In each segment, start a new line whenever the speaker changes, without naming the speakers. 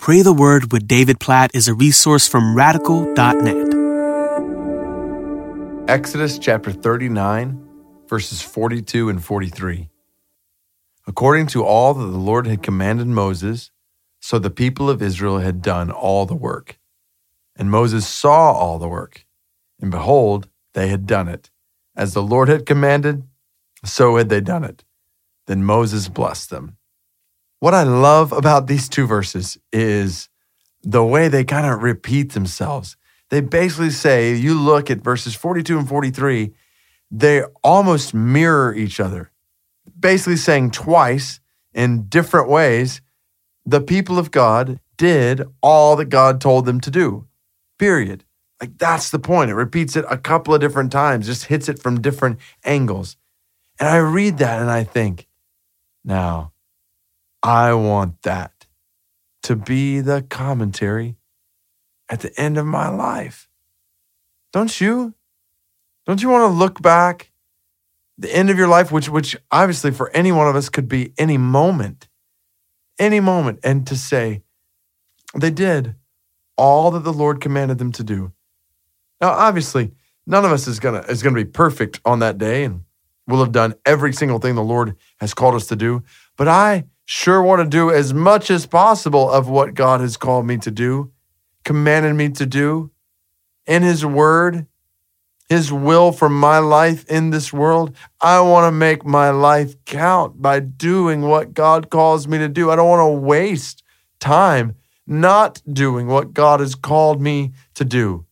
Pray the Word with David Platt is a resource from radical.net.
Exodus chapter 39, verses 42 and 43. According to all that the Lord had commanded Moses, so the people of Israel had done all the work. And Moses saw all the work, and behold, they had done it. As the Lord had commanded, so had they done it. Then Moses blessed them. What I love about these two verses is the way they kind of repeat themselves. They basically say, you look at verses 42 and 43, they almost mirror each other. Basically saying twice in different ways, the people of God did all that God told them to do, period. Like that's the point. It repeats it a couple of different times, just hits it from different angles. And I read that and I think, now, I want that to be the commentary at the end of my life. Don't you? Don't you want to look back the end of your life, which which obviously for any one of us could be any moment, any moment, and to say, they did all that the Lord commanded them to do. Now, obviously, none of us is gonna is gonna be perfect on that day, and we'll have done every single thing the Lord has called us to do. But I sure want to do as much as possible of what God has called me to do, commanded me to do in His Word, His will for my life in this world. I want to make my life count by doing what God calls me to do. I don't want to waste time not doing what God has called me to do.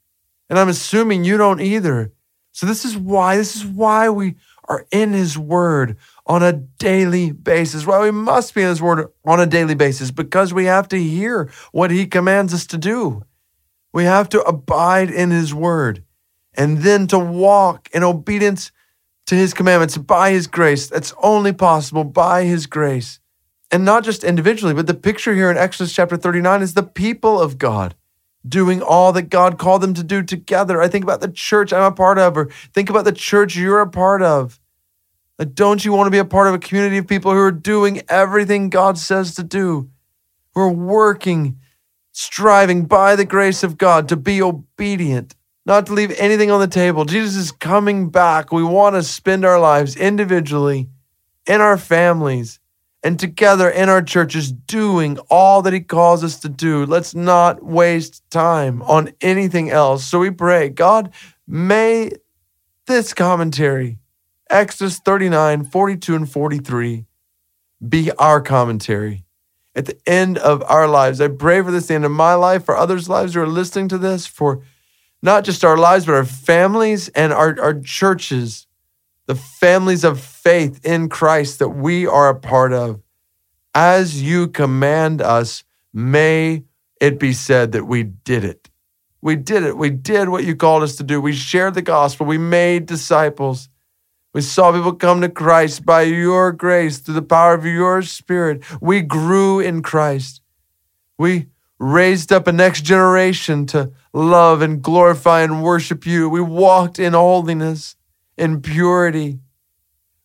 And I'm assuming you don't either. So this is why this is why we are in his word on a daily basis. Well, we must be in His Word on a daily basis because we have to hear what He commands us to do. We have to abide in His Word and then to walk in obedience to His commandments by His grace. That's only possible by His grace. And not just individually, but the picture here in Exodus chapter 39 is the people of God doing all that God called them to do together. I think about the church I'm a part of, or think about the church you're a part of. Like, don't you want to be a part of a community of people who are doing everything God says to do, who are working, striving by the grace of God to be obedient, not to leave anything on the table? Jesus is coming back. We want to spend our lives individually, in our families, and together in our churches doing all that He calls us to do. Let's not waste time on anything else. So we pray, God, may this commentary Exodus 39, 42, and 43 be our commentary. At the end of our lives, I pray for this the end of my life, for others' lives who are listening to this, for not just our lives, but our families and our, our churches, the families of faith in Christ that we are a part of. As you command us, may it be said that we did it. We did it. We did what you called us to do. We shared the gospel. We made disciples. We saw people come to Christ by your grace through the power of your spirit. We grew in Christ. We raised up a next generation to love and glorify and worship you. We walked in holiness, in purity.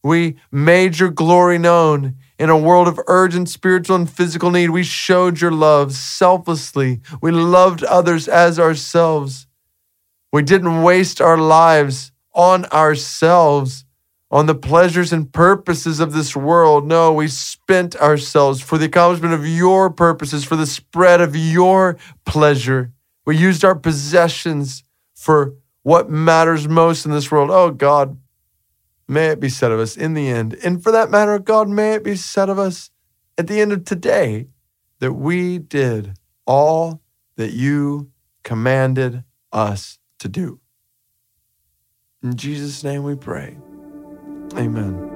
We made your glory known in a world of urgent spiritual and physical need. We showed your love selflessly. We loved others as ourselves. We didn't waste our lives on ourselves on the pleasures and purposes of this world. No, we spent ourselves for the accomplishment of your purposes, for the spread of your pleasure. We used our possessions for what matters most in this world. Oh, God, may it be said of us in the end. And for that matter, God, may it be said of us at the end of today that we did all that you commanded us to do. In Jesus' name we pray. Amen.